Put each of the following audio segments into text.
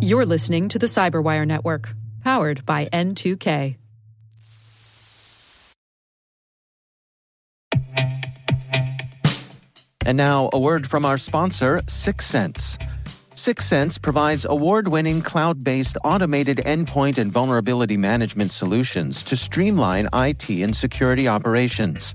You're listening to the Cyberwire Network, powered by N2K. And now, a word from our sponsor, Syxsense. Syxsense provides award winning cloud based automated endpoint and vulnerability management solutions to streamline IT and security operations.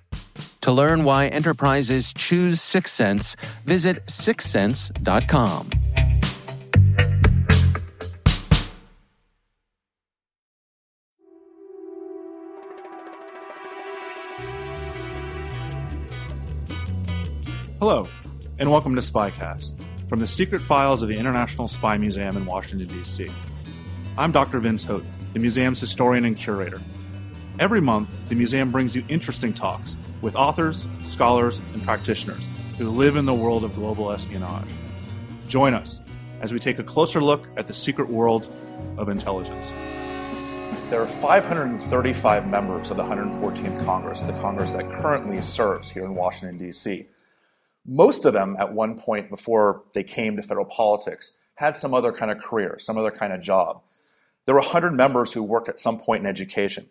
To learn why enterprises choose Syxsense, visit syxsense.com. Hello, and welcome to Spycast from the secret files of the International Spy Museum in Washington, D.C. I'm Dr. Vince Houghton, the museum's historian and curator. Every month, the museum brings you interesting talks with authors, scholars, and practitioners who live in the world of global espionage. Join us as we take a closer look at the secret world of intelligence. There are 535 members of the 114th Congress, the Congress that currently serves here in Washington, D.C. Most of them, at one point before they came to federal politics, had some other kind of career, some other kind of job. There were 100 members who worked at some point in education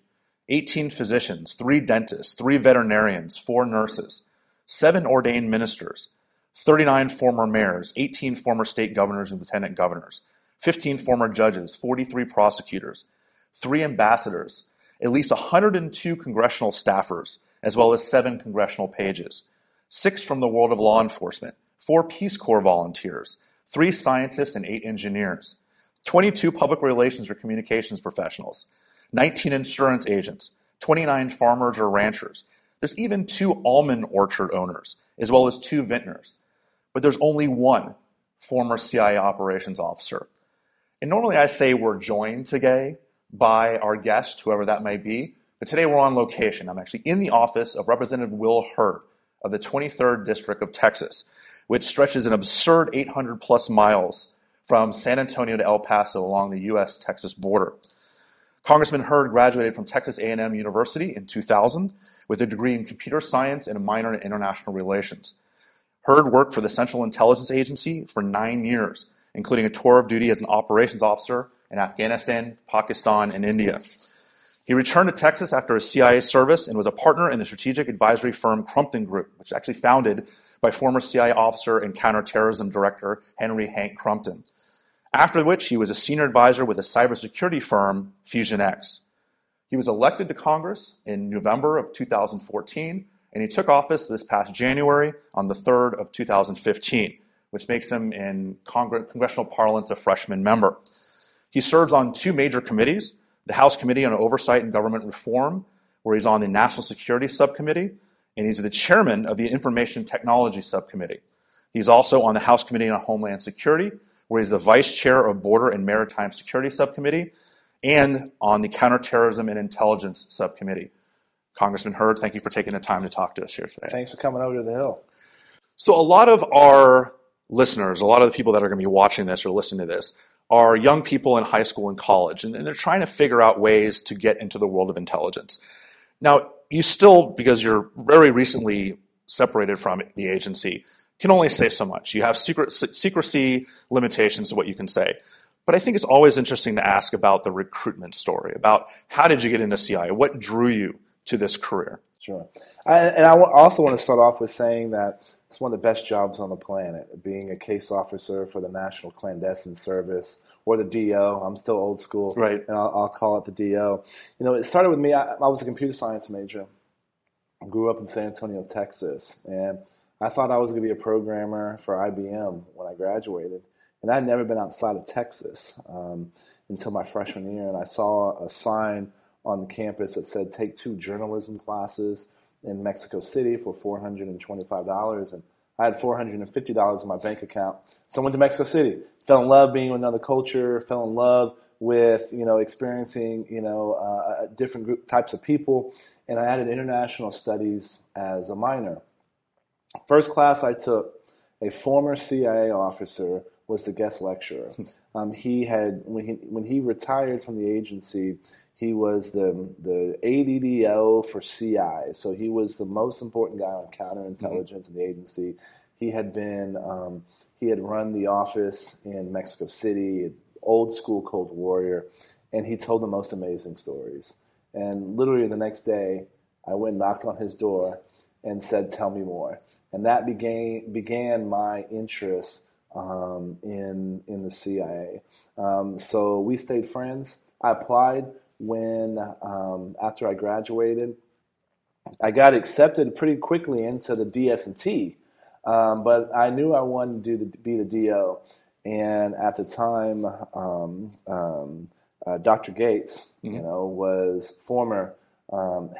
18 physicians, three dentists, three veterinarians, four nurses, seven ordained ministers, 39 former mayors, 18 former state governors and lieutenant governors, 15 former judges, 43 prosecutors, three ambassadors, at least 102 congressional staffers, as well as seven congressional pages six from the world of law enforcement, four Peace Corps volunteers, three scientists, and eight engineers, 22 public relations or communications professionals, 19 insurance agents, 29 farmers or ranchers. There's even two almond orchard owners, as well as two vintners. But there's only one former CIA operations officer. And normally I say we're joined today by our guest, whoever that may be, but today we're on location. I'm actually in the office of Representative Will Hurd, of the 23rd District of Texas, which stretches an absurd 800 plus miles from San Antonio to El Paso along the U.S. Texas border. Congressman Hurd graduated from Texas A&M University in 2000 with a degree in computer science and a minor in international relations. Hurd worked for the Central Intelligence Agency for nine years, including a tour of duty as an operations officer in Afghanistan, Pakistan, and India. He returned to Texas after his CIA service and was a partner in the strategic advisory firm Crumpton Group, which is actually founded by former CIA officer and counterterrorism director Henry Hank Crumpton. After which, he was a senior advisor with a cybersecurity firm, FusionX. He was elected to Congress in November of 2014, and he took office this past January on the 3rd of 2015, which makes him in congressional parlance a freshman member. He serves on two major committees the House Committee on Oversight and Government Reform, where he's on the National Security Subcommittee, and he's the chairman of the Information Technology Subcommittee. He's also on the House Committee on Homeland Security, where he's the vice chair of Border and Maritime Security Subcommittee, and on the Counterterrorism and Intelligence Subcommittee. Congressman Hurd, thank you for taking the time to talk to us here today. Thanks for coming over to the Hill. So, a lot of our listeners, a lot of the people that are going to be watching this or listening to this, are young people in high school and college, and, they're trying to figure out ways to get into the world of intelligence. Now, you still, because you're very recently separated from the agency, can only say so much. You have secret, secrecy limitations to what you can say. But I think it's always interesting to ask about the recruitment story, about how did you get into CIA? What drew you to this career? Sure. I, and I also want to start off with saying that it's one of the best jobs on the planet, being a case officer for the National Clandestine Service or the DO. I'm still old school, right? And I'll, I'll call it the DO. You know, it started with me. I, I was a computer science major. I grew up in San Antonio, Texas, and I thought I was going to be a programmer for IBM when I graduated. And I'd never been outside of Texas um, until my freshman year, and I saw a sign on the campus that said take two journalism classes in Mexico City for $425. And I had $450 in my bank account. So I went to Mexico City, fell in love being with another culture, fell in love with you know experiencing you know uh, different group types of people, and I added international studies as a minor. First class I took, a former CIA officer was the guest lecturer. Um, he had when he when he retired from the agency, he was the the ADDO for CI, so he was the most important guy on counterintelligence mm-hmm. in the agency. He had been um, he had run the office in Mexico City, old school Cold Warrior, and he told the most amazing stories. And literally the next day, I went and knocked on his door and said, "Tell me more." And that began began my interest um, in in the CIA. Um, so we stayed friends. I applied when um, after I graduated. I got accepted pretty quickly into the DS and T, um, but I knew I wanted to do the, be the DO. And at the time, um, um, uh, Dr. Gates, mm-hmm. you know, was former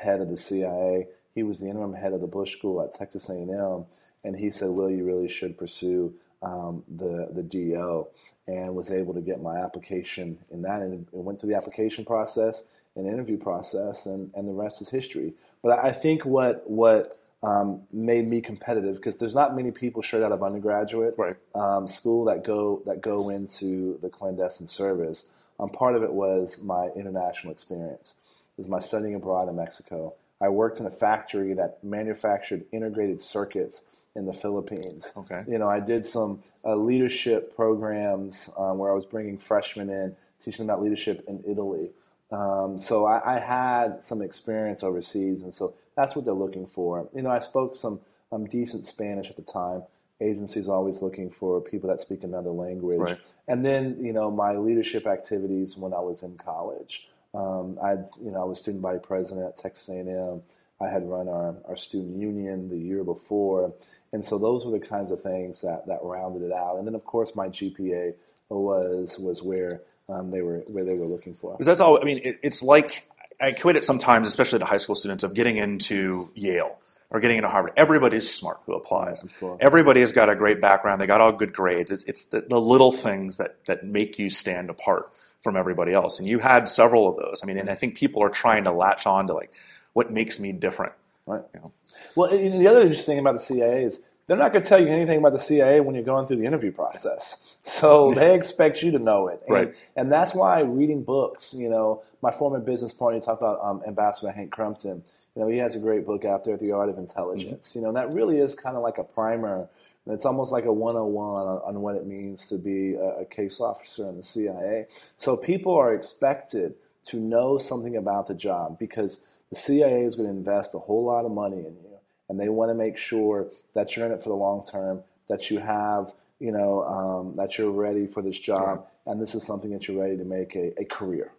head of the CIA. He was the interim head of the Bush School at Texas A&M, and he said, "Will, you really should pursue um, the the DO, and was able to get my application in that, and went through the application process and interview process, and, and the rest is history. But I think what what um, made me competitive because there's not many people straight out of undergraduate right. um, school that go that go into the clandestine service. Um, part of it was my international experience, is my studying abroad in Mexico. I worked in a factory that manufactured integrated circuits in the Philippines. Okay. You know, I did some uh, leadership programs um, where I was bringing freshmen in, teaching them about leadership in Italy. Um, so I, I, had some experience overseas, and so that's what they're looking for. You know, I spoke some um, decent Spanish at the time. Agencies always looking for people that speak another language. Right. And then, you know, my leadership activities when I was in college. Um, I'd, you know, I was student body president at Texas A&M. I had run our, our student union the year before. And so those were the kinds of things that, that rounded it out. And then, of course, my GPA was was where um, they were where they were looking for. Because that's all. I mean, it, it's like I equate it sometimes, especially to high school students, of getting into Yale or getting into Harvard. Everybody's smart who applies. Yeah, Everybody has got a great background. They got all good grades. It's, it's the, the, little things that that make you stand apart from everybody else. And you had several of those. I mean, and I think people are trying to latch on to like what makes me different. Right. You know? Well, the other interesting thing about the CIA is they're not going to tell you anything about the CIA when you're going through the interview process. So they expect you to know it. And, right. and that's why reading books, you know, my former business partner talked about um, Ambassador Hank Crumpton. You know, he has a great book out there, The Art of Intelligence. Mm-hmm. You know, and that really is kind of like a primer. It's almost like a 101 on, on what it means to be a, a case officer in the CIA. So people are expected to know something about the job because the CIA is going to invest a whole lot of money in you, and they want to make sure that you're in it for the long term, that you have, you know, um, that you're ready for this job, and this is something that you're ready to make a, a career.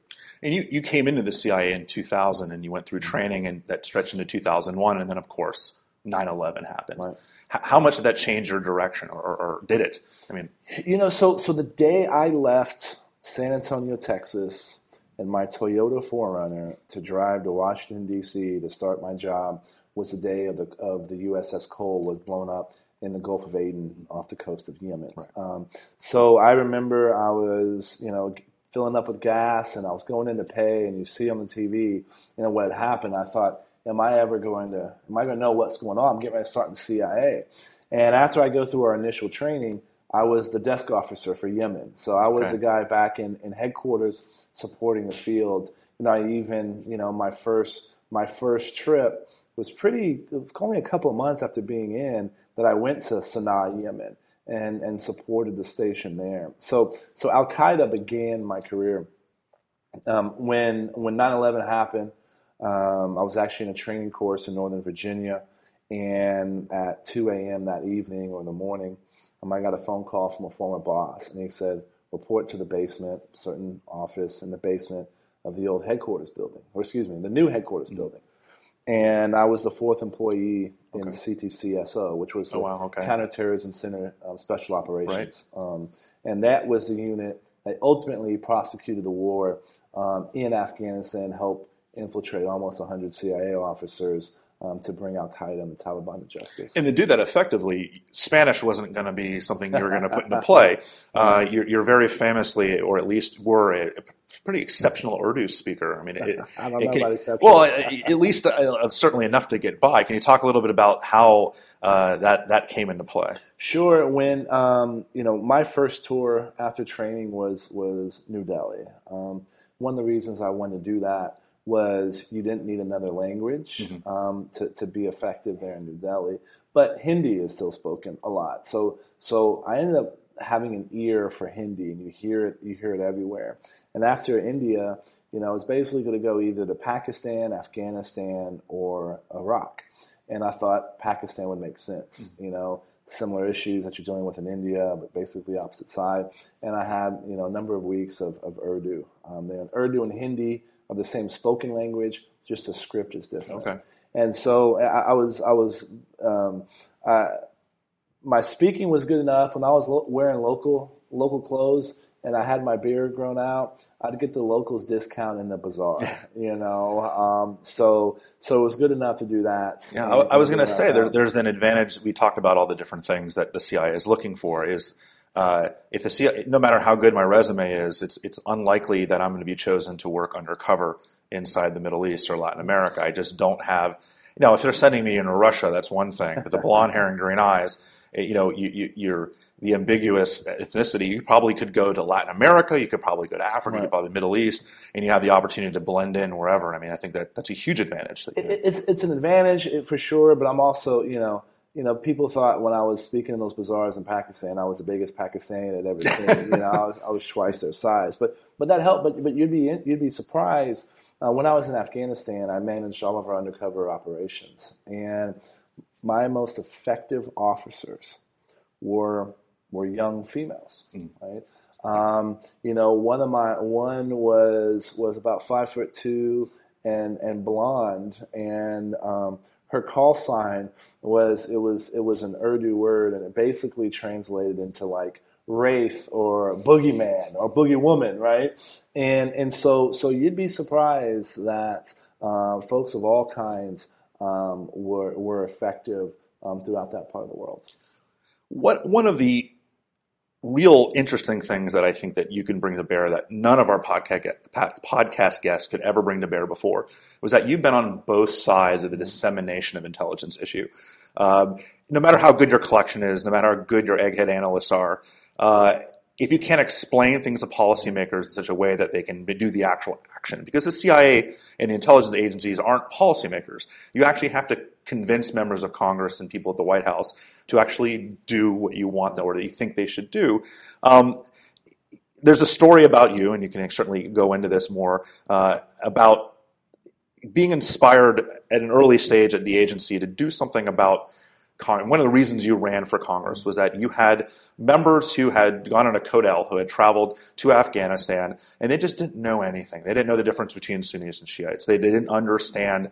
And you, you came into the CIA in 2000 and you went through training and that stretched into 2001. And then, of course, 9 11 happened. Right. how much did that change your direction or, or, or, did it? I mean, you know, so, so the day I left San Antonio, Texas, and my Toyota 4Runner to drive to Washington D.C. to start my job was the day of the of the USS Cole was blown up in the Gulf of Aden off the coast of Yemen. Right. Um, so I remember I was you know filling up with gas and I was going in to pay and you see on the TV you know what had happened. I thought, am I ever going to am I going to know what's going on? I'm getting ready to start in the CIA. And after I go through our initial training, I was the desk officer for Yemen. So I was okay. the guy back in, in headquarters supporting the field. You know, I even, you know, my first my first trip was pretty was only a couple of months after being in that I went to Sana'a, Yemen, and and supported the station there. So so Al Qaeda began my career um, when when 9/11 happened. Um, I was actually in a training course in Northern Virginia, and at 2 a.m. that evening or in the morning, um, I got a phone call from a former boss, and he said, report to the basement, certain office in the basement of the old headquarters building, or excuse me, the new headquarters mm-hmm. building. And I was the fourth employee in okay. CTCSO, which was the oh, wow, okay. Counterterrorism Center um, Special Operations. Right. Um, and that was the unit that ultimately prosecuted the war um, in Afghanistan, helped infiltrate almost 100 CIA officers um, to bring Al Qaeda and the Taliban to justice. And to do that effectively, Spanish wasn't going to be something you were going to put into play. Uh, you're, you're, very famously, or at least were, a, a pretty exceptional Urdu speaker. I mean, it, I don't know can, about exceptional. Well, at least uh, certainly enough to get by. Can you talk a little bit about how uh, that that came into play? Sure. When um, you know, my first tour after training was was New Delhi. Um, one of the reasons I wanted to do that was you didn't need another language mm-hmm. um, to, to be effective there in New Delhi. But Hindi is still spoken a lot. So so I ended up having an ear for Hindi, and you hear it you hear it everywhere. And after India, you know, I was basically going to go either to Pakistan, Afghanistan, or Iraq. And I thought Pakistan would make sense. Mm-hmm. You know, similar issues that you're dealing with in India, but basically opposite side. And I had you know a number of weeks of, of Urdu. Um, then Urdu and Hindi of the same spoken language, just the script is different. Okay. And so I, I was, I was, um, my speaking was good enough when I was lo- wearing local local clothes and I had my beard grown out. I'd get the locals discount in the bazaar, you know. Um, so so it was good enough to do that. Yeah, I, I was going to say there, there's an advantage. We talked about all the different things that the CIA is looking for. Is uh, if the no matter how good my resume is, it's it's unlikely that I'm going to be chosen to work undercover inside the Middle East or Latin America. I just don't have. You know, if they're sending me into Russia, that's one thing. But the blonde hair and green eyes, eh, you know, you, you, you're the ambiguous ethnicity. You probably could go to Latin America. You could probably go to Africa. Right. You could probably Middle East, and you have the opportunity to blend in wherever. I mean, I think that that's a huge advantage. It, it's it's an advantage for sure, but I'm also you know you know, people thought when I was speaking in those bazaars in Pakistan, I was the biggest Pakistani they'd ever seen. you know, I was, I was, twice their size. But but that helped. But but you'd be you'd be surprised. Uh, when I was in Afghanistan, I managed all of our undercover operations, and my most effective officers were were young females, mm. right? Um, you know, one of my one was was about five foot two and and blonde, and um, her call sign was it was it was an Urdu word, and it basically translated into like wraith or boogeyman or boogie woman, right? And and so so you'd be surprised that uh, folks of all kinds um, were were effective um, throughout that part of the world. What one of the real interesting things that I think that you can bring to bear that none of our podcast podcast guests could ever bring to bear before was that you've been on both sides of the dissemination of intelligence issue. Um, no matter how good your collection is, no matter how good your egghead analysts are, uh, if you can't explain things to policymakers in such a way that they can do the actual action, because the CIA and the intelligence agencies aren't policymakers, you actually have to convince members of Congress and people at the White House to actually do what you want or that you think they should do. Um, there's a story about you, and you can certainly go into this more uh, about being inspired at an early stage at the agency to do something about one of the reasons you ran for Congress was that you had members who had gone on a CODEL, who had traveled to Afghanistan, and they just didn't know anything. They didn't know the difference between Sunnis and Shiites. They didn't understand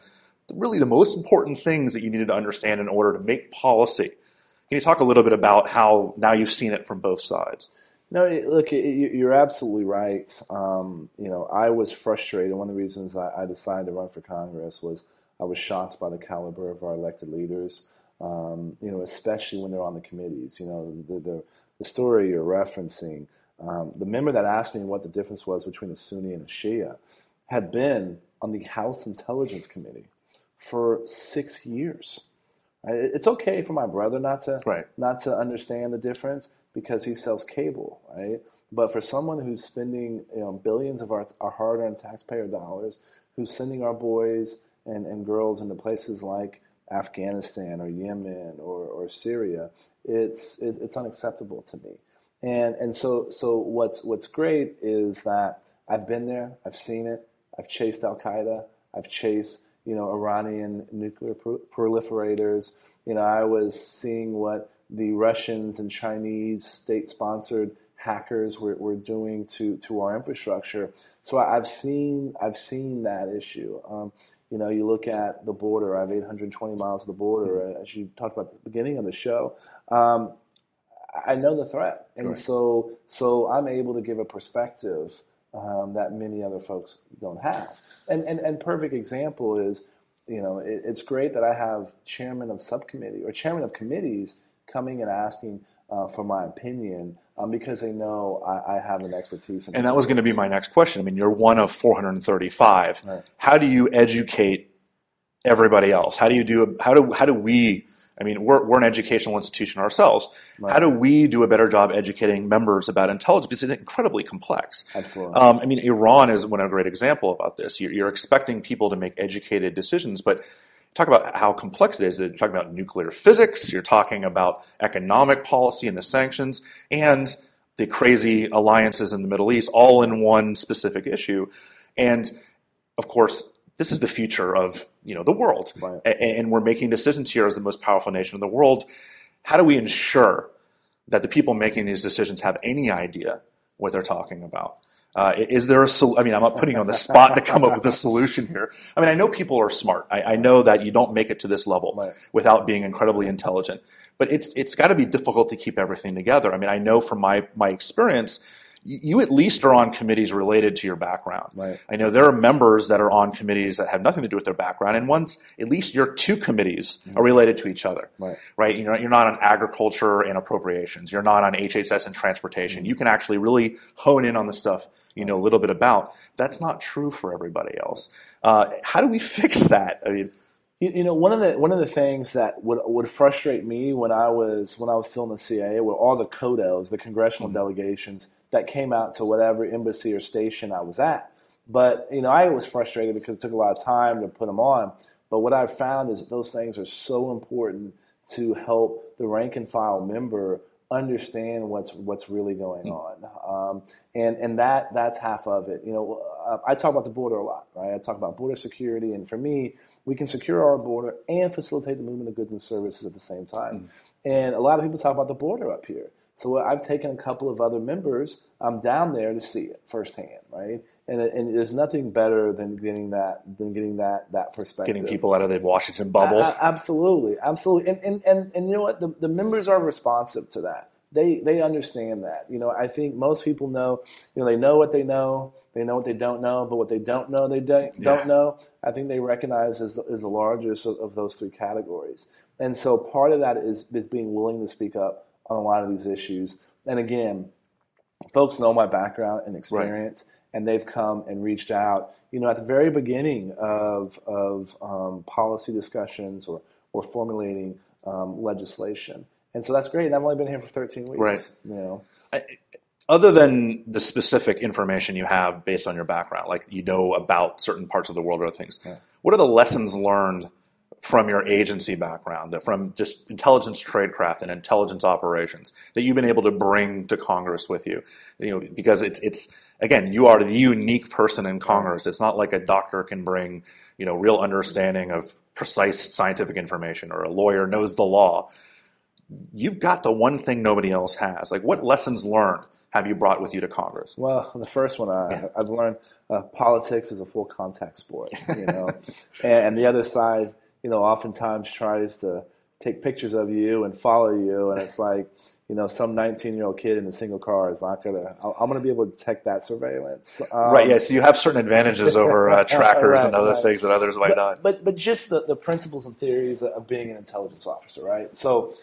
really the most important things that you needed to understand in order to make policy. Can you talk a little bit about how now you've seen it from both sides? No, look, you're absolutely right. Um, you know, I was frustrated. One of the reasons I decided to run for Congress was I was shocked by the caliber of our elected leaders um, you know, especially when they're on the committees. You know, the, the, the story you're referencing, um, the member that asked me what the difference was between a Sunni and a Shia had been on the House Intelligence Committee for six years. It's okay for my brother not to right. not to understand the difference because he sells cable, right? But for someone who's spending you know, billions of our, our hard-earned taxpayer dollars, who's sending our boys and, and girls into places like Afghanistan or Yemen or, or Syria, it's it, it's unacceptable to me. And and so so what's what's great is that I've been there, I've seen it, I've chased Al Qaeda, I've chased you know Iranian nuclear proliferators. You know I was seeing what the Russians and Chinese state-sponsored hackers were, were doing to to our infrastructure. So I've seen I've seen that issue. Um, you know, you look at the border. I have 820 miles of the border, mm-hmm. as you talked about at the beginning of the show. Um, I know the threat, and right. so so I'm able to give a perspective um, that many other folks don't have. And and and perfect example is you know, it, it's great that I have chairman of subcommittee or chairman of committees coming and asking uh, for my opinion um, because they know I, I have an expertise. and that was going to be my next question. I mean, you're one of 435. Right. How do you educate everybody else? How do you do? How do how do we? I mean, we're, we're an educational institution ourselves. Right. How do we do a better job educating members about intelligence? Because it's incredibly complex. Absolutely. Um, I mean, Iran is one a great example about this. You're, you're expecting people to make educated decisions, but talk about how complex it is. You're talking about nuclear physics, you're talking about economic policy and the sanctions, and the crazy alliances in the Middle East, all in one specific issue. And of course, this is the future of you know the world, right. and we're making decisions here as the most powerful nation in the world. How do we ensure that the people making these decisions have any idea what they're talking about? Uh, is there a sol- I mean, I'm not putting you on the spot to come up with a solution here. I mean, I know people are smart. I, I know that you don't make it to this level right. without being incredibly intelligent. But it's it's got to be difficult to keep everything together. I mean, I know from my my experience you at least are on committees related to your background. Right. I know there are members that are on committees that have nothing to do with their background, and once at least your two committees mm-hmm. are related to each other. Right. Right. You're not, you're not on agriculture and appropriations. You're not on HHS and transportation. Mm-hmm. You can actually really hone in on the stuff you know a little bit about. That's not true for everybody else. Uh, how do we fix that? I mean. You, you, know, one of the one of the things that would would frustrate me when I was when I was still in the CIA were all the CODELs, the congressional mm-hmm. delegations that came out to whatever embassy or station I was at. But you know, I was frustrated because it took a lot of time to put them on. But what I've found is that those things are so important to help the rank and file member understand what's what's really going hmm. on, um, and and that that's half of it. You know, uh, I talk about the border a lot, right? I talk about border security, and for me, we can secure our border and facilitate the movement of goods and services at the same time. Mm. And a lot of people talk about the border up here. So I've taken a couple of other members um, down there to see it firsthand, right? And, and there's nothing better than getting that than getting that that perspective. Getting people out of the Washington bubble. absolutely, absolutely. And, and and and you know what? The, the members are responsive to that. They they understand that. You know, I think most people know. You know, they know what they know. They know what they don't know, but what they don't know, they don't, yeah. don't know. I think they recognize as, as the largest of, of those three categories. And so part of that is, is being willing to speak up on a lot of these issues. And again, folks know my background and experience, right. and they've come and reached out. You know, at the very beginning of of um, policy discussions or or formulating um, legislation, and so that's great. And I've only been here for 13 weeks. Right. You know. I, other than the specific information you have based on your background, like you know about certain parts of the world or things, yeah. what are the lessons learned from your agency background, that from just intelligence tradecraft and intelligence operations that you've been able to bring to Congress with you. You know, because it's it's again, you are the unique person in Congress. It's not like a doctor can bring, you know, real understanding of precise scientific information or a lawyer knows the law. You've got the one thing nobody else has. Like what lessons learned have you brought with you to Congress? Well, the first one I, yeah. I've learned uh, politics is a full contact sport, you know, and, and the other side you know, oftentimes tries to take pictures of you and follow you, and it's like, you know, some 19 year old kid in a single car is not gonna. I'm gonna be able to detect that surveillance. Um, right. Yeah. So you have certain advantages over uh, trackers right, and other right. things that others might but, not. But but just the, the principles and theories of being an intelligence officer, right? So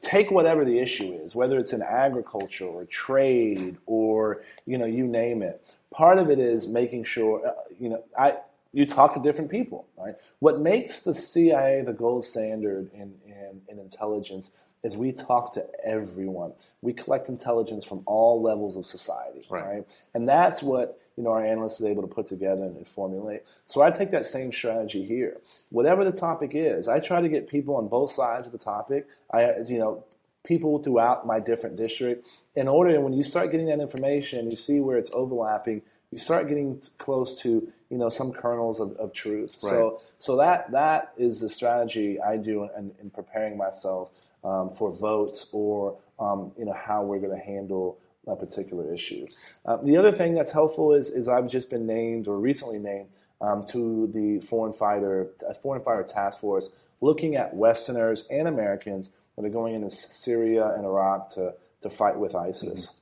take whatever the issue is, whether it's in agriculture or trade or you know you name it. Part of it is making sure uh, you know I you talk to different people, right? What makes the CIA the gold standard in, in, in, intelligence is we talk to everyone. We collect intelligence from all levels of society, right? right? And that's what you know our analyst is able to put together and, and formulate. So I take that same strategy here. Whatever the topic is, I try to get people on both sides of the topic. I you know people throughout my different district in order and when you start getting that information you see where it's overlapping you start getting close to you know some kernels of, of truth. Right. So so that that is the strategy I do in, in preparing myself um, for votes or um, you know how we're going to handle a particular issue. Uh, the other thing that's helpful is is I've just been named or recently named um, to the foreign fighter foreign fighter task force, looking at Westerners and Americans that are going into Syria and Iraq to to fight with ISIS. Mm-hmm.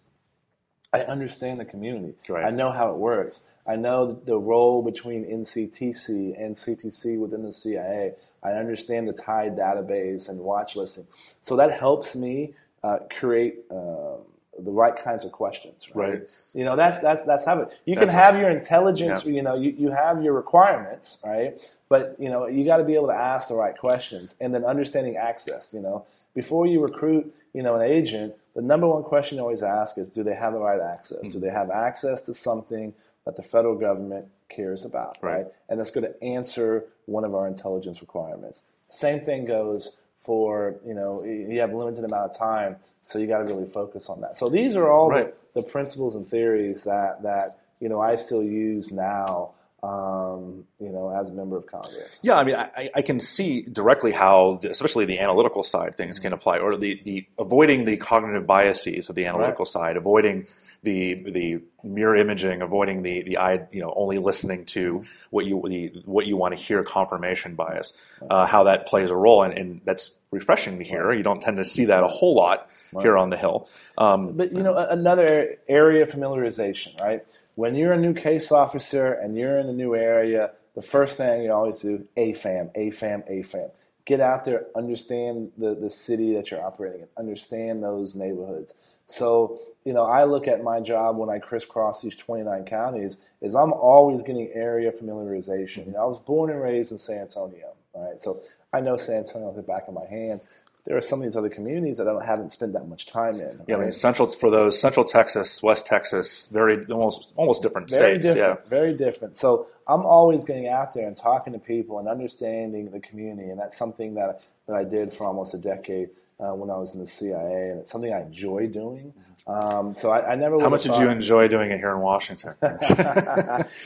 I understand the community. Right. I know how it works. I know the role between NCTC and CTC within the CIA. I understand the TIDE database and watch listing. So that helps me uh, create uh, the right kinds of questions. Right. Right. You know, that's that's that's how it. You That's- can have your intelligence. Yeah. You know, you, you have your requirements, right? But you know, you got to be able to ask the right questions, and then understanding access. You know, before you recruit, you know, an agent, the number one question you always ask is, do they have the right access? Mm-hmm. Do they have access to something that the federal government cares about, Right. right? And that's going to answer one of our intelligence requirements. Same thing goes for you know you have a limited amount of time, so you got to really focus on that. So these are all Right. the, the principles and theories that that you know I still use now. Um, you know, as a member of Congress. Yeah, I mean, I, I can see directly how, the, especially the analytical side, things can apply, or the, the avoiding the cognitive biases of the analytical side, avoiding the the mirror imaging, avoiding the the eye, you know, only listening to what you the, what you want to hear, confirmation bias, uh, how that plays a role, and, and that's refreshing to hear. You don't tend to see that a whole lot here on the Hill. Um, But you know, another area of familiarization, right? When you're a new case officer and you're in a new area, the first thing you always do, AFAM, AFAM, AFAM. Get out there, understand the, the city that you're operating in, understand those neighborhoods. So, you know, I look at my job when I crisscross these 29 counties is I'm always getting area familiarization. You know, I was born and raised in San Antonio, right? So I know San Antonio the back of my hand. There are some of these other communities that I don't, haven't spent that much time in. yeah, I mean, right? central for those Central Texas, West Texas, very almost almost different very states. different, Yeah. very different. So I'm always getting out there and talking to people and understanding the community, and that's something that that I did for almost a decade uh, when I was in the CIA, and it's something I enjoy doing. Um, so I, I never. How much did you enjoy doing it here in Washington?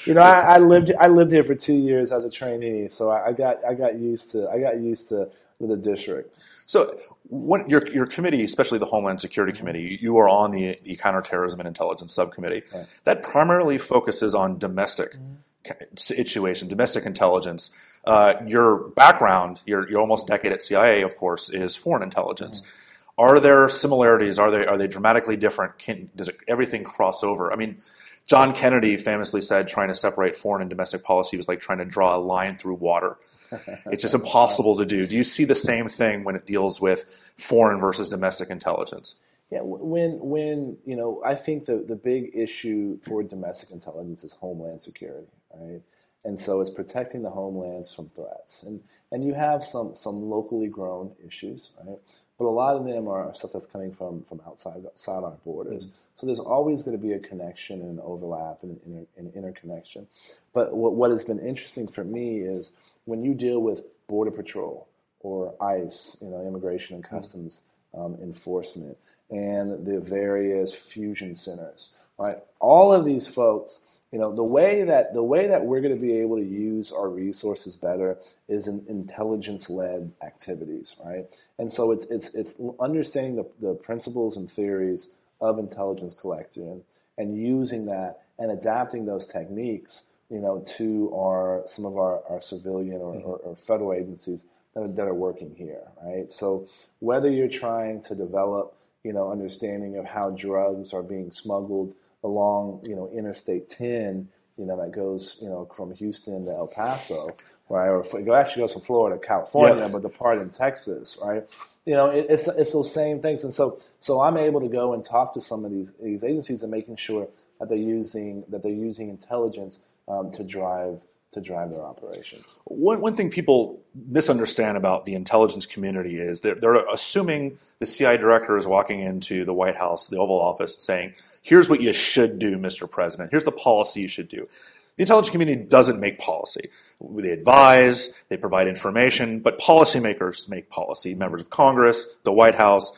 you know, I, I lived I lived here for two years as a trainee, so I, I got I got used to I got used to the district. So, what, your your committee, especially the Homeland Security mm-hmm. Committee, you are on the the Counterterrorism and Intelligence Subcommittee. That primarily focuses on domestic mm-hmm. ca- situation, domestic intelligence. Uh, your background, your your almost decade at CIA, of course, is foreign intelligence. Mm-hmm. Are there similarities? Are they are they dramatically different? Can, does it, everything cross over? I mean. John Kennedy famously said trying to separate foreign and domestic policy was like trying to draw a line through water. It's just impossible to do. Do you see the same thing when it deals with foreign versus domestic intelligence? Yeah, when when you know, I think the the big issue for domestic intelligence is homeland security, right? And so it's protecting the homelands from threats, and and you have some some locally grown issues, right? But a lot of them are stuff that's coming from from outside outside our borders. Mm-hmm. So there's always going to be a connection and an overlap and an, inter, an interconnection. But what what has been interesting for me is when you deal with border patrol or ICE, you know, immigration and customs um, enforcement, and the various fusion centers, right? All of these folks, you know, the way that the way that we're going to be able to use our resources better is in intelligence-led activities, right? And so it's it's it's understanding the, the principles and theories of intelligence collecting and using that and adapting those techniques, you know, to our some of our, our civilian or, or, or federal agencies that are, that are working here, right? So whether you're trying to develop, you know, understanding of how drugs are being smuggled along, you know, Interstate 10, you know, that goes, you know, from Houston to El Paso, right? Or it actually goes from Florida to California, Yeah. but the part in Texas, right? You know, it, it's it's those same things, and so so I'm able to go and talk to some of these these agencies and making sure that they're using that they're using intelligence um, to drive to drive their operations. One, one thing people misunderstand about the intelligence community is that they're assuming the CI director is walking into the White House, the Oval Office, saying, Here's what you should do, Mr. President. Here's the policy you should do. The intelligence community doesn't make policy. They advise, they provide information, but policymakers make policy. Members of Congress, the White House,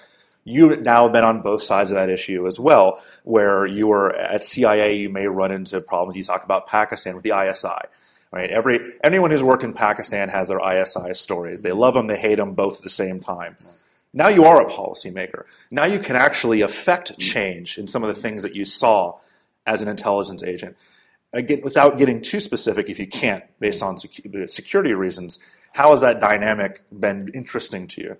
you now have been on both sides of that issue as well, where you were at CIA, you may run into problems. You talk about Pakistan with the ISI, right? Every anyone who's worked in Pakistan has their ISI stories. They love them, they hate them, both at the same time. Now you are a policymaker. Now you can actually affect mm. change in some of the things that you saw as an intelligence agent. Again, without getting too specific, if you can't, based on secu- security reasons, how has that dynamic been interesting to you?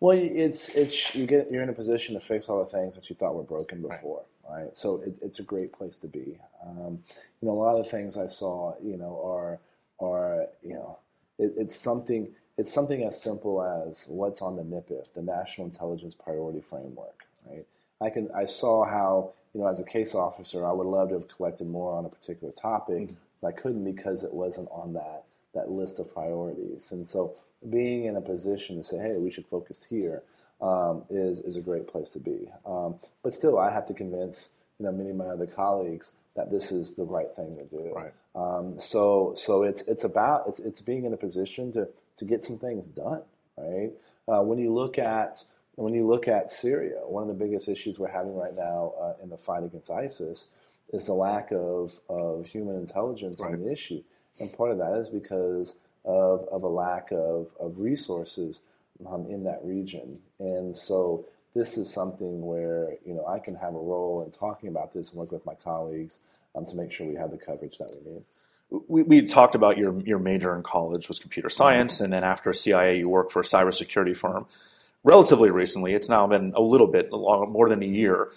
Well, it's it's you get you're in a position to fix all the things that you thought were broken before, right? So it, it's a great place to be. Um, you know, a lot of the things I saw, you know, are are you know, it, it's something it's something as simple as what's on the NIPIF, the National Intelligence Priority Framework, right? I can I saw how you know as a case officer I would love to have collected more on a particular topic, mm-hmm. but I couldn't because it wasn't on that that list of priorities. And so being in a position to say, hey, we should focus here um, is is a great place to be. Um, but still, I have to convince you know many of my other colleagues that this is the right thing to do. Right. Um, so so it's it's about it's it's being in a position to to get some things done. Right. Uh, when you look at when you look at Syria, one of the biggest issues we're having right now uh, in the fight against ISIS is the lack of, of human intelligence right. on the issue. And part of that is because of, of a lack of, of resources um, in that region. And so this is something where you know I can have a role in talking about this and work with my colleagues um, to make sure we have the coverage that we need. We, we talked about your your major in college was computer science, and then after CIA, you worked for a cybersecurity firm. Relatively recently, it's now been a little bit long, more than a year.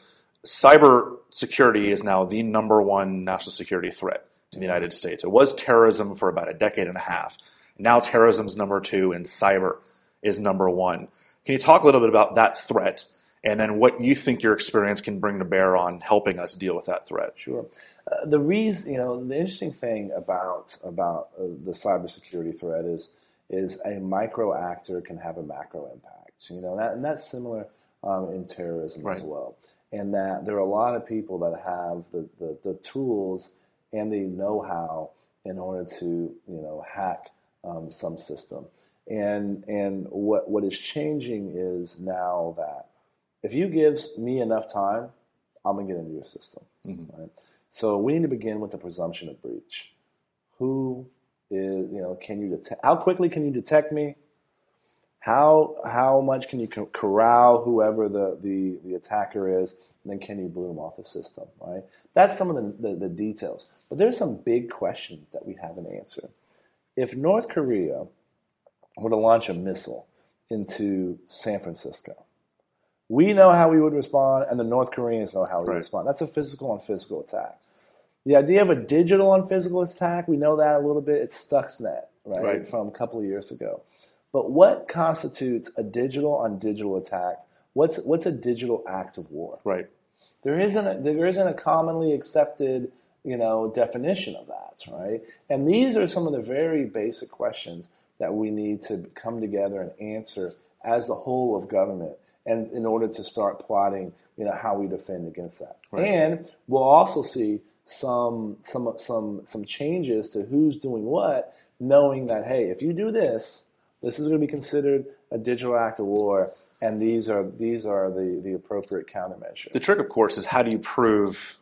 Cyber security is now the number one national security threat to the United States. It was terrorism for about a decade and a half. Now terrorism is number two, and cyber is number one. Can you talk a little bit about that threat and then what you think your experience can bring to bear on helping us deal with that threat? Sure. Uh, the reason, you know, the interesting thing about about uh, the cybersecurity threat is is a micro actor can have a macro impact. You know, that, and that's similar um, in terrorism right. as well. And that there are a lot of people that have the, the, the tools and the know-how in order to, you know, hack um, some system. And and what what is changing is now that if you give me enough time, I'm gonna get into your system. Mm-hmm. Right? So we need to begin with the presumption of breach. Who is you know can you detect? How quickly can you detect me? How how much can you corral whoever the the, the attacker is? And then can you them off the system? Right. That's some of the, the, the details. But there's some big questions that we haven't answered. If North Korea were to launch a missile into San Francisco, we know how we would respond, and the North Koreans know how we right. would respond. That's a physical on physical attack. The idea of a digital on physical attack, we know that a little bit. It's Stuxnet, right, right. from a couple of years ago. But what constitutes a digital on digital attack? What's what's a digital act of war? Right. There isn't a, there isn't a commonly accepted you know definition of that, right? And these are some of the very basic questions that we need to come together and answer as the whole of government and in order to start plotting you know how we defend against that right. and we'll also see some some some some changes to who's doing what knowing that hey if you do this this is going to be considered a digital act of war and these are these are the the appropriate countermeasures the trick of course is how do you prove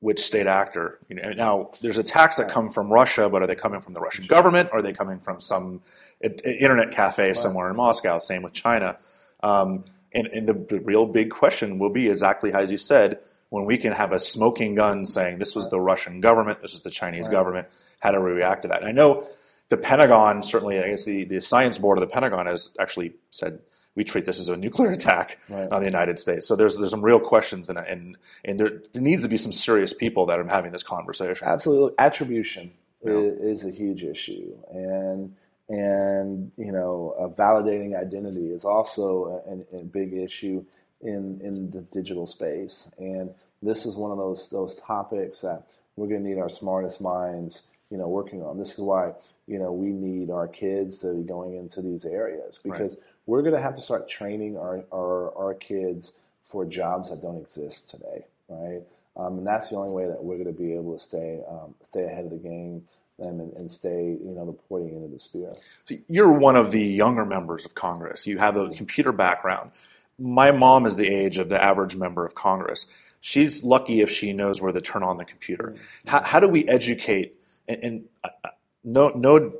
which state actor. You know, now, there's attacks that come from Russia, but are they coming from the Russian government? Or are they coming from some internet cafe somewhere in Moscow? Same with China. Um, and, and the, the, real big question will be exactly as you said, when we can have a smoking gun saying this was the Russian government, this was the Chinese right. government, how do we react to that? And I know the Pentagon, certainly, I guess the, the science board of the Pentagon has actually said – we treat this as a nuclear attack right. on the United States. So there's there's some real questions, and and and there, there, needs to be some serious people that are having this conversation. Absolutely, attribution yeah. is, is, a huge issue, and and you know, validating identity is also a, a, big issue in in the digital space, and this is one of those those topics that we're going to need our smartest minds you know working on this is why you know we need our kids to be going into these areas because right we're going to have to start training our, our, our kids for jobs that don't exist today, right? Um, and that's the only way that we're going to be able to stay um, stay ahead of the game and, and stay, you know, reporting into the sphere. So you're one of the younger members of Congress. You have a computer background. My mom is the age of the average member of Congress. She's lucky if she knows where to turn on the computer. Mm-hmm. How, how do we educate? And, and uh, uh no, no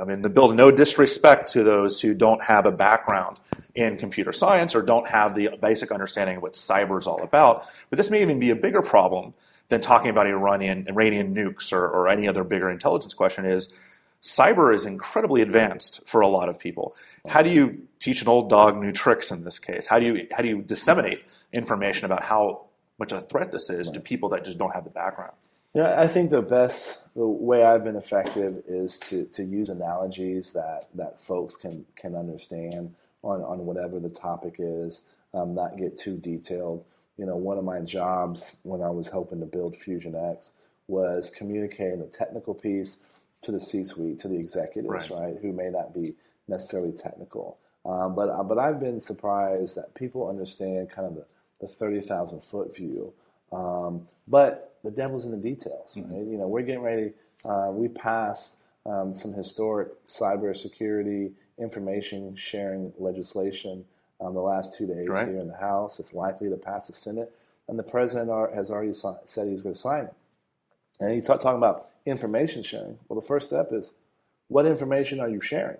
I mean, the bill, no disrespect to those who don't have a background in computer science or don't have the basic understanding of what cyber is all about. But this may even be a bigger problem than talking about Iranian, Iranian nukes or, or any other bigger intelligence question is cyber is incredibly advanced for a lot of people. How do you teach an old dog new tricks in this case? How do you, how do you disseminate information about how much of a threat this is to people that just don't have the background. Yeah, I think the best, the way I've been effective is to, to use analogies that, that folks can, can understand on, on whatever the topic is, um, not get too detailed. You know, one of my jobs when I was helping to build Fusion X was communicating the technical piece to the C-suite, to the executives, right, right who may not be necessarily technical. Um, but, uh, but I've been surprised that people understand kind of the, the 30,000 foot view. Um, but the devil's in the details. Mm-hmm. You know, we're getting ready. Uh, we passed um, some historic cybersecurity information sharing legislation um, the last two days right. here in the House. It's likely to pass the Senate, and the president are, has already si- said he's going to sign it. And he talk, talking about information sharing. Well, the first step is what information are you sharing,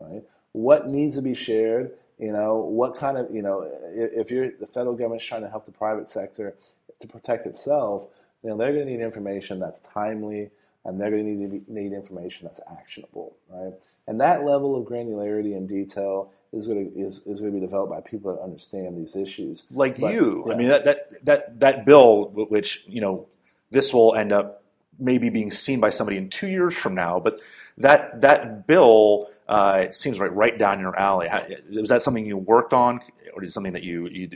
right? What needs to be shared? You know, what kind of you know, if you're the federal government's trying to help the private sector to protect itself, you know, they're going to need information that's timely, and they're going to need need information that's actionable, right? And that level of granularity and detail is going to is, is going to be developed by people that understand these issues. Like but, you, yeah. I mean that that that that bill, which you know, this will end up maybe being seen by somebody in two years from now, but that that bill uh, it seems right right down your alley. Was that something you worked on, or is something that you you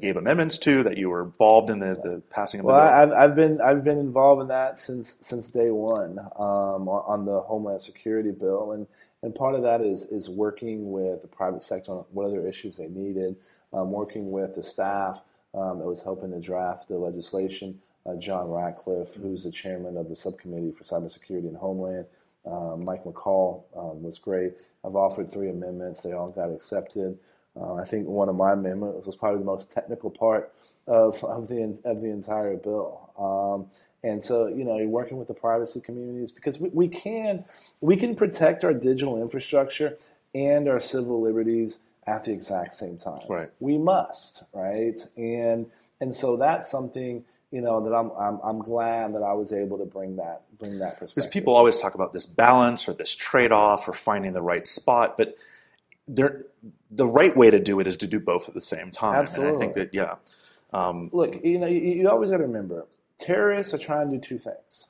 gave amendments to that you were involved in the, the passing of well, the bill? I've, I've been I've been involved in that since since day one um, on the Homeland Security bill, and and part of that is is working with the private sector on what other issues they needed, um, working with the staff um, that was helping to draft the legislation. Uh, John Ratcliffe, who's the chairman of the subcommittee for cybersecurity and Homeland, um, Mike McCaul um, was great. I've offered three amendments; they all got accepted. Uh, I think one of my amendments was probably the most technical part of, of the of the entire bill. Um, and so, you know, you're working with the privacy communities because we, we can we can protect our digital infrastructure and our civil liberties at the exact same time. Right. We must, right? And and so that's something you know that I'm, I'm I'm glad that I was able to bring that bring that perspective. Because people always talk about this balance or this trade off or finding the right spot, but there the right way to do it is to do both at the same time. Absolutely. And I think that yeah. Um, Look, you know, you, you always got to remember, terrorists are trying to do two things.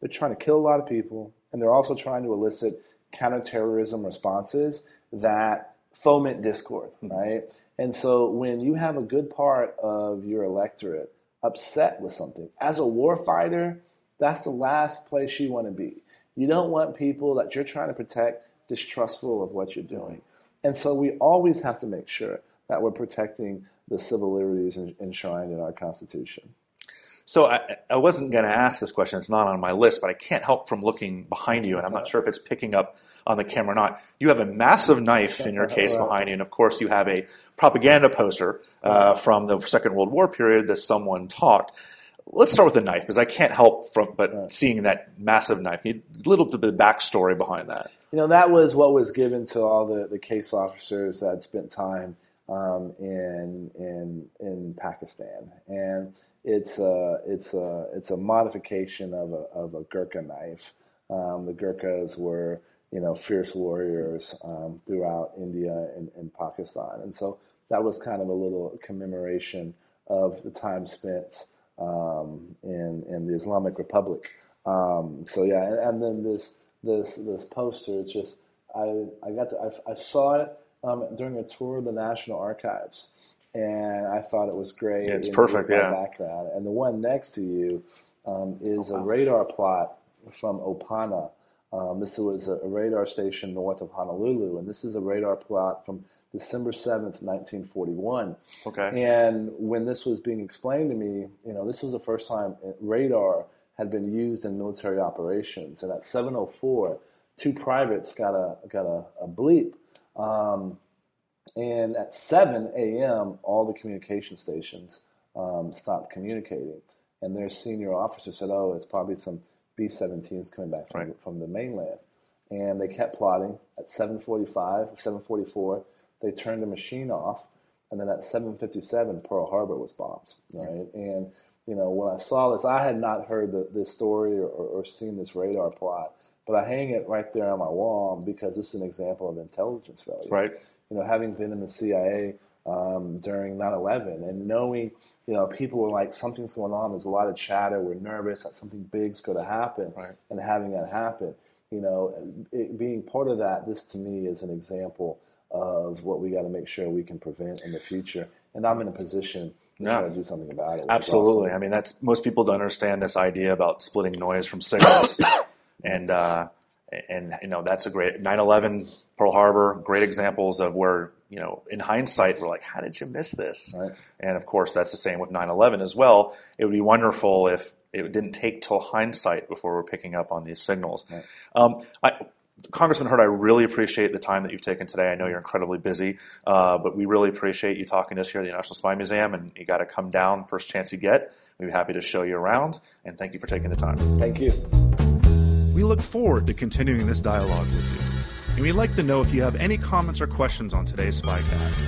They're trying to kill a lot of people, and they're also trying to elicit counterterrorism responses that foment discord, mm-hmm. right? And so when you have a good part of your electorate upset with something, as a warfighter, that's the last place you want to be. You don't want people that you're trying to protect distrustful of what you're doing. And so we always have to make sure that we're protecting the civil liberties enshrined in our Constitution. So I, I wasn't going to ask this question. It's not on my list, but I can't help from looking behind you, and I'm not sure if it's picking up on the camera or not. You have a massive knife in your case behind you, and of course, you have a propaganda poster uh, from the Second World War period that someone talked. Let's start with the knife because I can't help from but seeing that massive knife. A little bit of the backstory behind that you know, that was what was given to all the, the case officers that spent time um, in in in Pakistan, and it's a it's a it's a modification of a of a Gurkha knife. Um, the Gurkhas were you know fierce warriors um, throughout India and, and, Pakistan, and so that was kind of a little commemoration of the time spent um, in in the Islamic Republic. Um, so yeah, and, and then this this this poster. It's just I I got to I, I saw it um, during a tour of the National Archives, and I thought it was great. Yeah, it's perfect. Yeah, background. And the one next to you um, is oh, wow. a radar plot from Opana. Um, this was a radar station north of Honolulu, and this is a radar plot from December 7th, 1941. Okay. And when this was being explained to me, you know, this was the first time radar had been used in military operations. And at 7:04, two privates got a got a, a bleep. Um, and at 7 a.m., all the communication stations um, stopped communicating. And their senior officer said, "Oh, it's probably some B-17s coming back from, right. from the mainland." And they kept plotting. At 7:45, 7:44, they turned the machine off, and then at 7:57, Pearl Harbor was bombed. Right, and you know, when I saw this, I had not heard the, this story or, or, seen this radar plot, but I hang it right there on my wall because this is an example of intelligence failure. Right. You know, having been in the CIA um, during 9/11, and knowing you know people were like something's going on. There's a lot of chatter. We're nervous that something big's going to happen, right. and having that happen. You know, it, being part of that, this to me is an example of what we got to make sure we can prevent in the future. And I'm in a position to try to do something about it. Absolutely. Awesome. I mean, that's most people don't understand this idea about splitting noise from signals, and uh, and you know that's a great 9/11, Pearl Harbor, great examples of where you know in hindsight we're like, how did you miss this? Right. And of course, that's the same with 9/11 as well. It would be wonderful if it didn't take till hindsight before we're picking up on these signals. Right. Um, I, Congressman Hurd, I really appreciate the time that you've taken today. I know you're incredibly busy, uh, but we really appreciate you talking to us here at the National Spy Museum, and you got to come down first chance you get. We'd be happy to show you around, and thank you for taking the time. Thank you. We look forward to continuing this dialogue with you, and we'd like to know if you have any comments or questions on today's Spycast.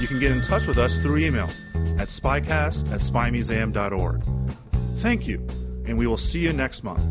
You can get in touch with us through email at spycast at spymuseum.org. Thank you, and we will see you next month.